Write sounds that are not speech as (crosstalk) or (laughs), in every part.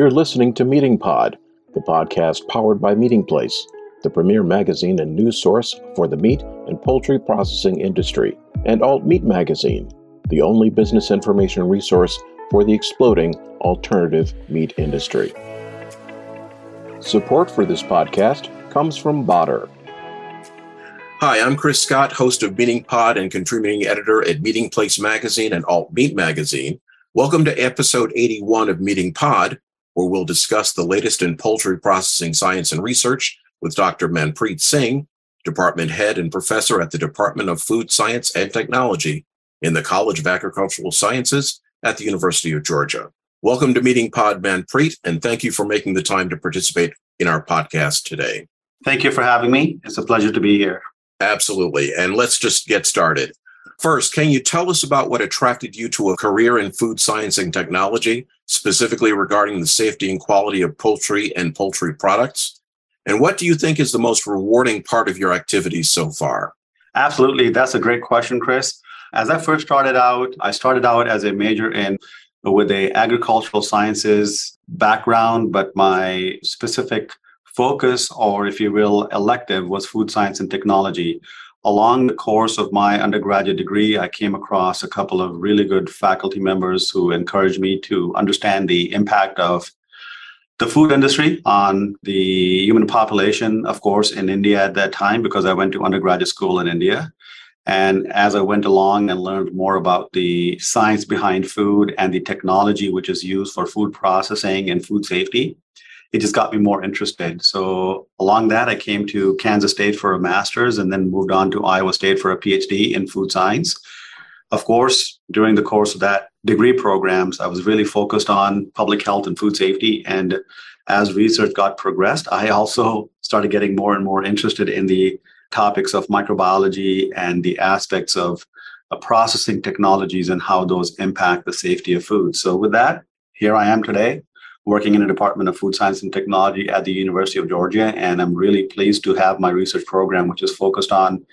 You're listening to MeatingPod, the podcast powered by Meatingplace, the premier magazine and news source for the meat and poultry processing industry, and Alt Meat Magazine, the only business information resource for the exploding alternative meat industry. Support for this podcast comes from Baader. Hi, I'm Chris Scott, host of MeatingPod and contributing editor at Meatingplace Magazine and Alt Meat Magazine. Welcome to episode 81 of MeatingPod, where we'll discuss the latest in poultry processing science and research with Dr. Manpreet Singh, department head and professor at the Department of Food Science and Technology in the College of Agricultural Sciences at the University of Georgia. Welcome to MeatingPod Manpreet, and thank you for making the time to participate in our podcast today. Thank you for having me. It's a pleasure to be here. Absolutely. And let's just get started. First, can you tell us about what attracted you to a career in food science and technology, specifically regarding the safety and quality of poultry and poultry products? And what do you think is the most rewarding part of your activities so far? Absolutely. That's a great question, Chris. As I first started out, I started out as a major in with a agricultural sciences background, but my specific focus, or if you will, elective, was food science and technology. Along the course of my undergraduate degree, I came across a couple of really good faculty members who encouraged me to understand the impact of the food industry on the human population, of course, in India at that time, because I went to undergraduate school in India. And as I went along and learned more about the science behind food and the technology which is used for food processing and food safety, it just got me more interested. So along that, I came to Kansas State for a master's and then moved on to Iowa State for a PhD in food science. Of course, during the course of that degree programs, I was really focused on public health and food safety. And as research got progressed, I also started getting more and more interested in the topics of microbiology and the aspects of uh, processing technologies and how those impact the safety of food. So with that, here I am today working in the Department of Food Science and Technology at the University of Georgia. And I'm really pleased to have my research program, which is focused on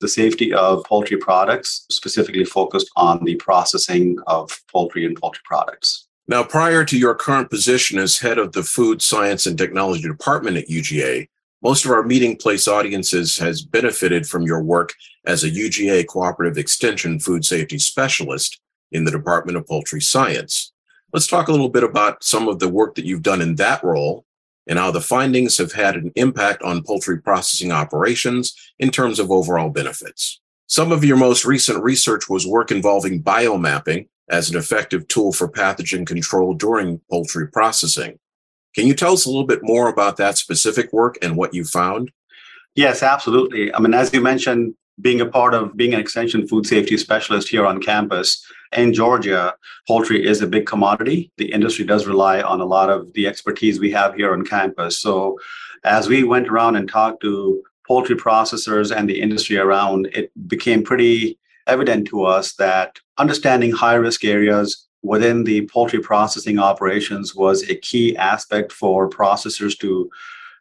the safety of poultry products, specifically focused on the processing of poultry and poultry products. Now, prior to your current position as head of the Food Science and Technology Department at UGA, most of our Meatingplace audiences has benefited from your work as a UGA Cooperative Extension Food Safety Specialist in the Department of Poultry Science. Let's talk a little bit about some of the work that you've done in that role and how the findings have had an impact on poultry processing operations in terms of overall benefits. Some of your most recent research was work involving biomapping as an effective tool for pathogen control during poultry processing. Can you tell us a little bit more about that specific work and what you found? Yes, absolutely. I mean, as you mentioned, being a part of being an extension food safety specialist here on campus, in Georgia, poultry is a big commodity. The industry does rely on a lot of the expertise we have here on campus. So, as we went around and talked to poultry processors and the industry around, it became pretty evident to us that understanding high risk areas within the poultry processing operations was a key aspect for processors to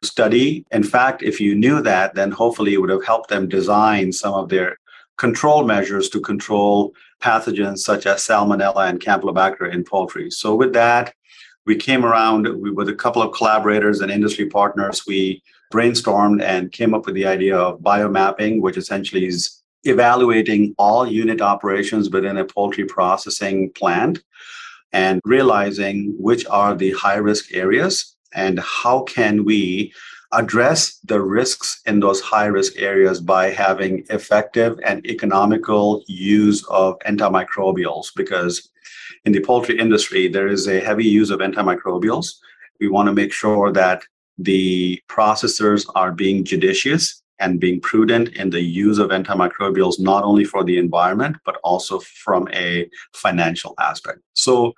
study. In fact, if you knew that, then hopefully it would have helped them design some of their control measures to control pathogens such as salmonella and campylobacter in poultry. So with that, we came around we, with a couple of collaborators and industry partners. We brainstormed and came up with the idea of biomapping, which essentially is evaluating all unit operations within a poultry processing plant and realizing which are the high risk areas and how can we address the risks in those high risk areas by having effective and economical use of antimicrobials? Because in the poultry industry there is a heavy use of antimicrobials. We want to make sure that the processors are being judicious and being prudent in the use of antimicrobials not only for the environment but also from a financial aspect. So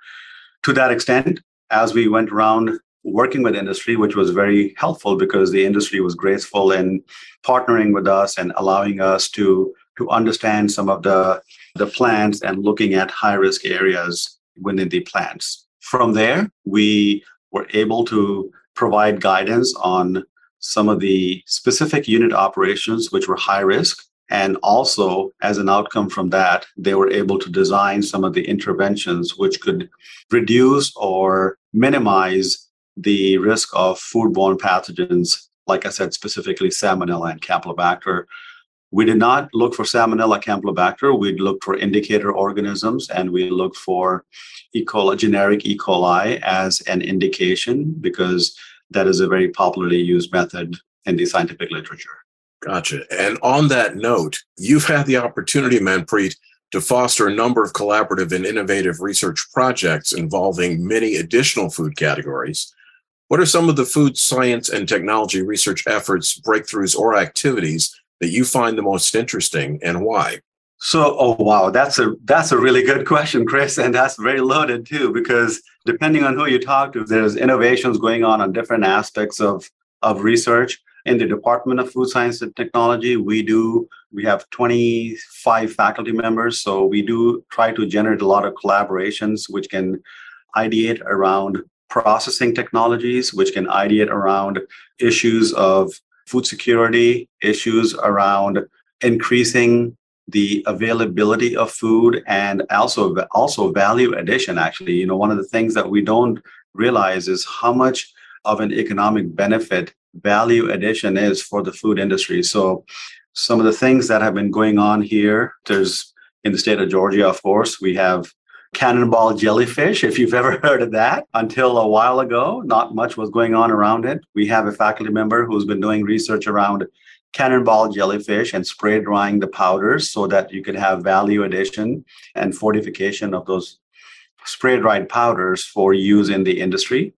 to that extent as we went around working with industry, which was very helpful because the industry was graceful in partnering with us and allowing us to to understand some of the the plants and looking at high risk areas within the plants. From there, we were able to provide guidance on some of the specific unit operations which were high risk And also, as an outcome from that, they were able to design some of the interventions which could reduce or minimize the risk of foodborne pathogens, like I said, specifically Salmonella and Campylobacter. We did not look for Salmonella Campylobacter. We looked for indicator organisms and we looked for E. coli, generic E. coli as an indication because that is a very popularly used method in the scientific literature. Gotcha. And on that note, you've had the opportunity, Manpreet, to foster a number of collaborative and innovative research projects involving many additional food categories. What are some of the food science and technology research efforts, breakthroughs, or activities that you find the most interesting and why? So, oh wow, that's a that's a really good (laughs) question, Chris, and that's very loaded too. Because depending on who you talk to, there's innovations going on on different aspects of of research in the Department of Food Science and Technology. We do we have 25 faculty members, so we do try to generate a lot of collaborations, which can ideate around processing technologies, which can ideate around issues of food security, issues around increasing the availability of food and also also value addition actually. You know one of the things that we don't realize is how much of an economic benefit value addition is for the food industry. So some of the things that have been going on here there's in the state of georgia of course we have cannonball jellyfish if you've (laughs) ever heard of that until a while ago not much was going on around it we have a faculty member who's been doing research around cannonball jellyfish and spray drying the powders so that you could have value addition and fortification of those spray dried powders for use in the industry.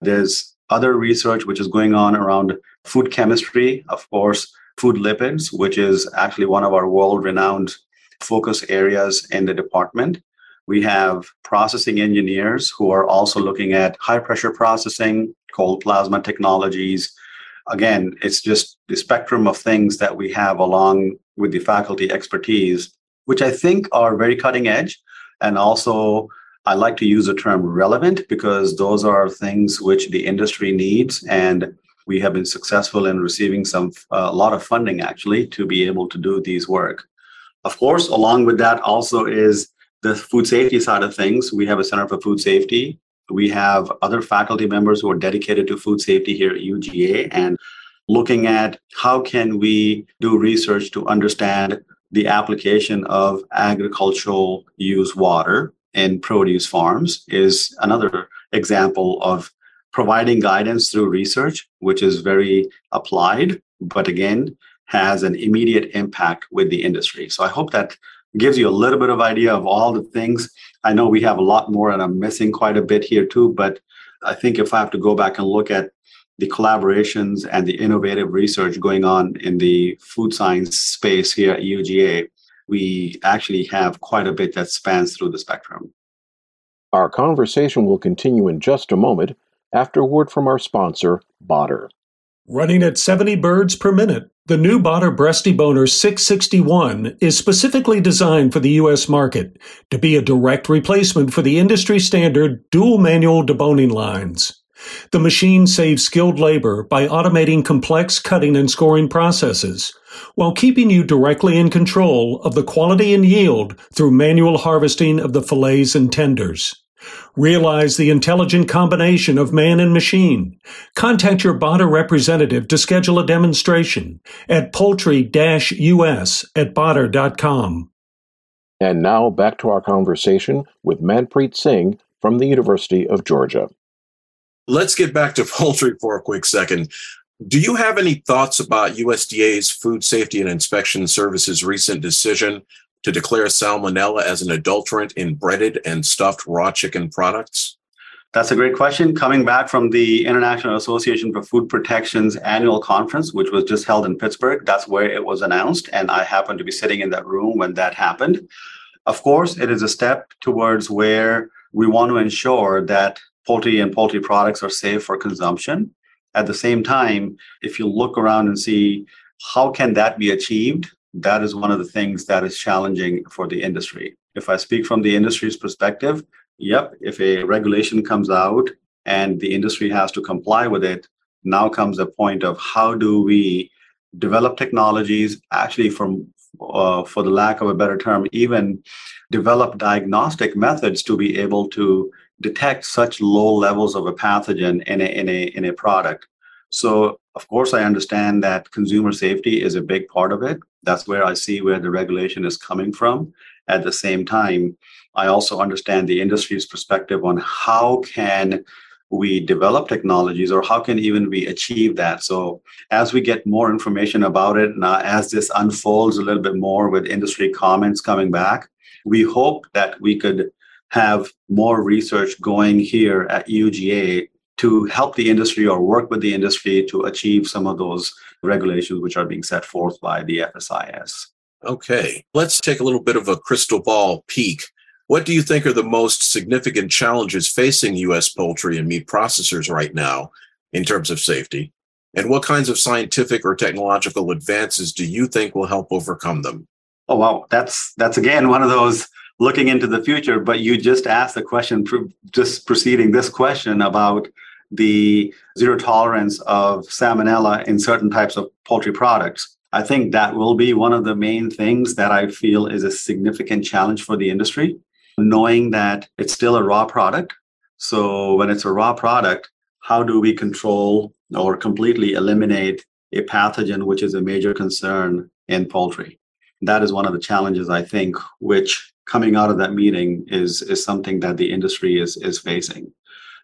There's other research which is going on around food chemistry, of course, food lipids, which is actually one of our world renowned focus areas in the department. We have processing engineers who are also looking at high pressure processing, cold plasma technologies, again, it's just the spectrum of things that we have along with the faculty expertise, which I think are very cutting edge. And also, I like to use the term relevant because those are things which the industry needs. And we have been successful in receiving some a lot of funding actually to be able to do these work. Of course, along with that also is the food safety side of things. We have a Center for Food Safety we have other faculty members who are dedicated to food safety here at UGA and looking at how can we do research to understand the application of agricultural use water in produce farms is another example of providing guidance through research which is very applied but again has an immediate impact with the industry so i hope that gives you a little bit of idea of all the things. I know we have a lot more, and I'm missing quite a bit here too. But I think if I have to go back and look at the collaborations and the innovative research going on in the food science space here at UGA, we actually have quite a bit that spans through the spectrum. Our conversation will continue in just a moment after a word from our sponsor, Baader. Running at 70 birds per minute, the new Baader Breast Deboner 661 is specifically designed for the U.S. market to be a direct replacement for the industry standard dual manual deboning lines. The machine saves skilled labor by automating complex cutting and scoring processes, while keeping you directly in control of the quality and yield through manual harvesting of the fillets and tenders. Realize the intelligent combination of man and machine. Contact your Baader representative to schedule a demonstration at poultry-us at baader.com. And now back to our conversation with Manpreet Singh from the University of Georgia. Let's get back to (laughs) poultry for a quick second. Do you have any thoughts about USDA's Food Safety and Inspection Services recent decision to declare salmonella as an adulterant in breaded and stuffed raw chicken products? That's a great question. Coming back from the International Association for Food Protection's annual conference, which was just held in Pittsburgh, that's where it was announced. And I happened to be sitting in that room when that happened. Of course, it is a step towards where we want to ensure that poultry and poultry products are safe for consumption. At the same time, if you look around and see how can that be achieved, that is one of the things that is challenging for the industry. If I speak from the industry's perspective, yep, if a regulation comes out and the industry has to comply with it, now comes the point of how do we develop technologies actually from uh, for the lack of a better term, even develop diagnostic methods to be able to detect such low levels of a pathogen in a, in a, in a product. So, of course, I understand that consumer safety is a big part of it. That's where I see where the regulation is coming from. At the same time, I also understand the industry's perspective on how can we develop technologies or how can even we achieve that so as we get more information about it now as this unfolds a little bit more with industry comments coming back we hope that we could have more research going here at uga to help the industry or work with the industry to achieve some of those regulations which are being set forth by the fsis okay let's take a little bit of a crystal ball peek what do you think are the most significant challenges facing U.S. poultry and meat processors right now in terms of safety? And what kinds of scientific or technological advances do you think will help overcome them? Oh wow, that's that's again one of those looking into the future. But you just asked the question, just preceding this question about the zero tolerance of salmonella in certain types of poultry products. I think that will be one of the main things that I feel is a significant challenge for the industry knowing that it's still a raw product. So when it's a raw product, how do we control or completely eliminate a pathogen, which is a major concern in poultry? That is one of the challenges I think, which coming out of that meeting is, is something that the industry is, is facing.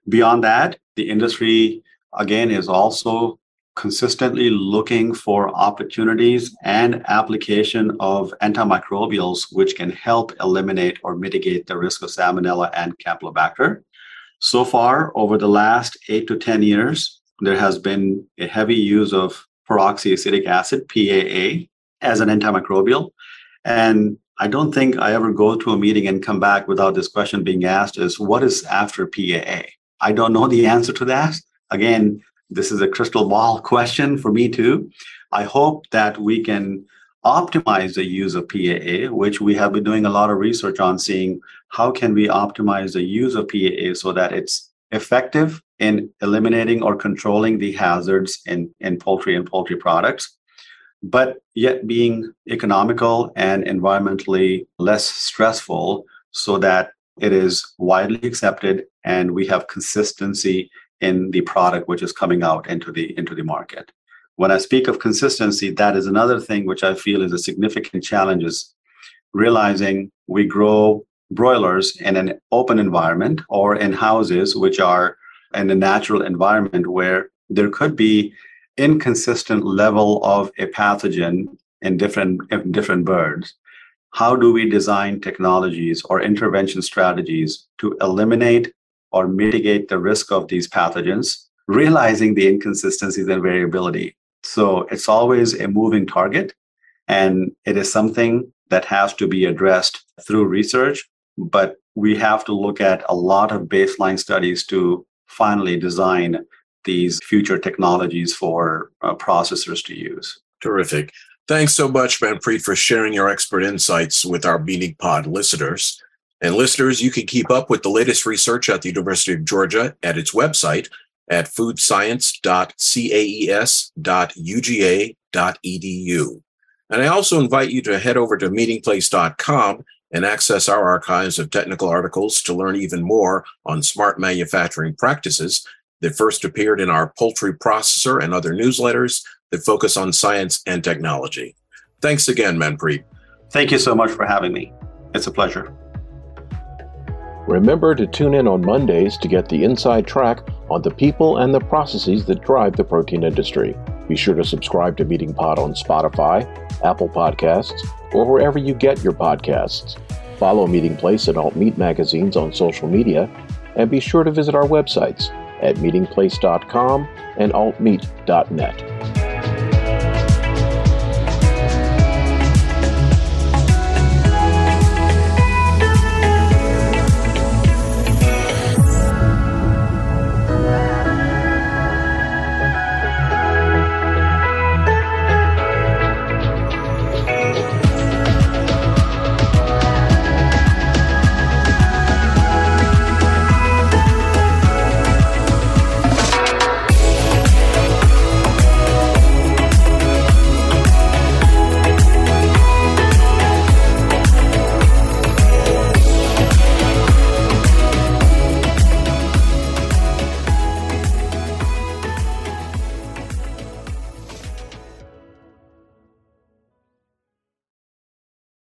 Beyond that, the industry again is also consistently looking for opportunities and application of antimicrobials which can help eliminate or mitigate the risk of salmonella and campylobacter. So far, over the last eight to 10 years, there has been a heavy use of peroxyacetic acid, PAA, as an antimicrobial. And I don't think I ever go to a meeting and come back without this question being asked is what is after PAA? I don't know the answer to that. Again, this is a crystal ball question for me too. I hope that we can optimize the use of PAA, which we have been doing a lot of research on seeing how can we optimize the use of PAA so that it's effective in eliminating or controlling the hazards in, in poultry and poultry products, but yet being economical and environmentally less stressful so that it is widely accepted and we have consistency in the product which is coming out into the into the market. When i speak of consistency that is another thing which i feel is a significant challenge is realizing we grow broilers in an open environment or in houses which are in a natural environment where there could be inconsistent level of a pathogen in different in different birds. How do we design technologies or intervention strategies to eliminate or mitigate the risk of these pathogens, realizing the inconsistencies and variability. So it's always a moving target, and it is something that has to be addressed through research. But we have to look at a lot of baseline studies to finally design these future technologies for uh, processors to use. Terrific. Thanks so much, Manpreet, for sharing your expert insights with our MeatingPod listeners. And listeners, you can keep up with the latest research at the University of Georgia at its website at foodscience.caes.uga.edu. And I also invite you to head over to meatingplace.com and access our archives of technical articles to learn even more on smart manufacturing practices that first appeared in our poultry processor and other newsletters that focus on science and technology. Thanks again, Manpreet. Thank you so much for having me. It's a pleasure. Remember to tune in on Mondays to get the inside track on the people and the processes that drive the protein industry. Be sure to subscribe to MeatingPod on Spotify, Apple Podcasts, or wherever you get your podcasts. Follow Meatingplace and Alt Meat magazines on social media, and be sure to visit our websites at meatingplace.com and altmeat.net.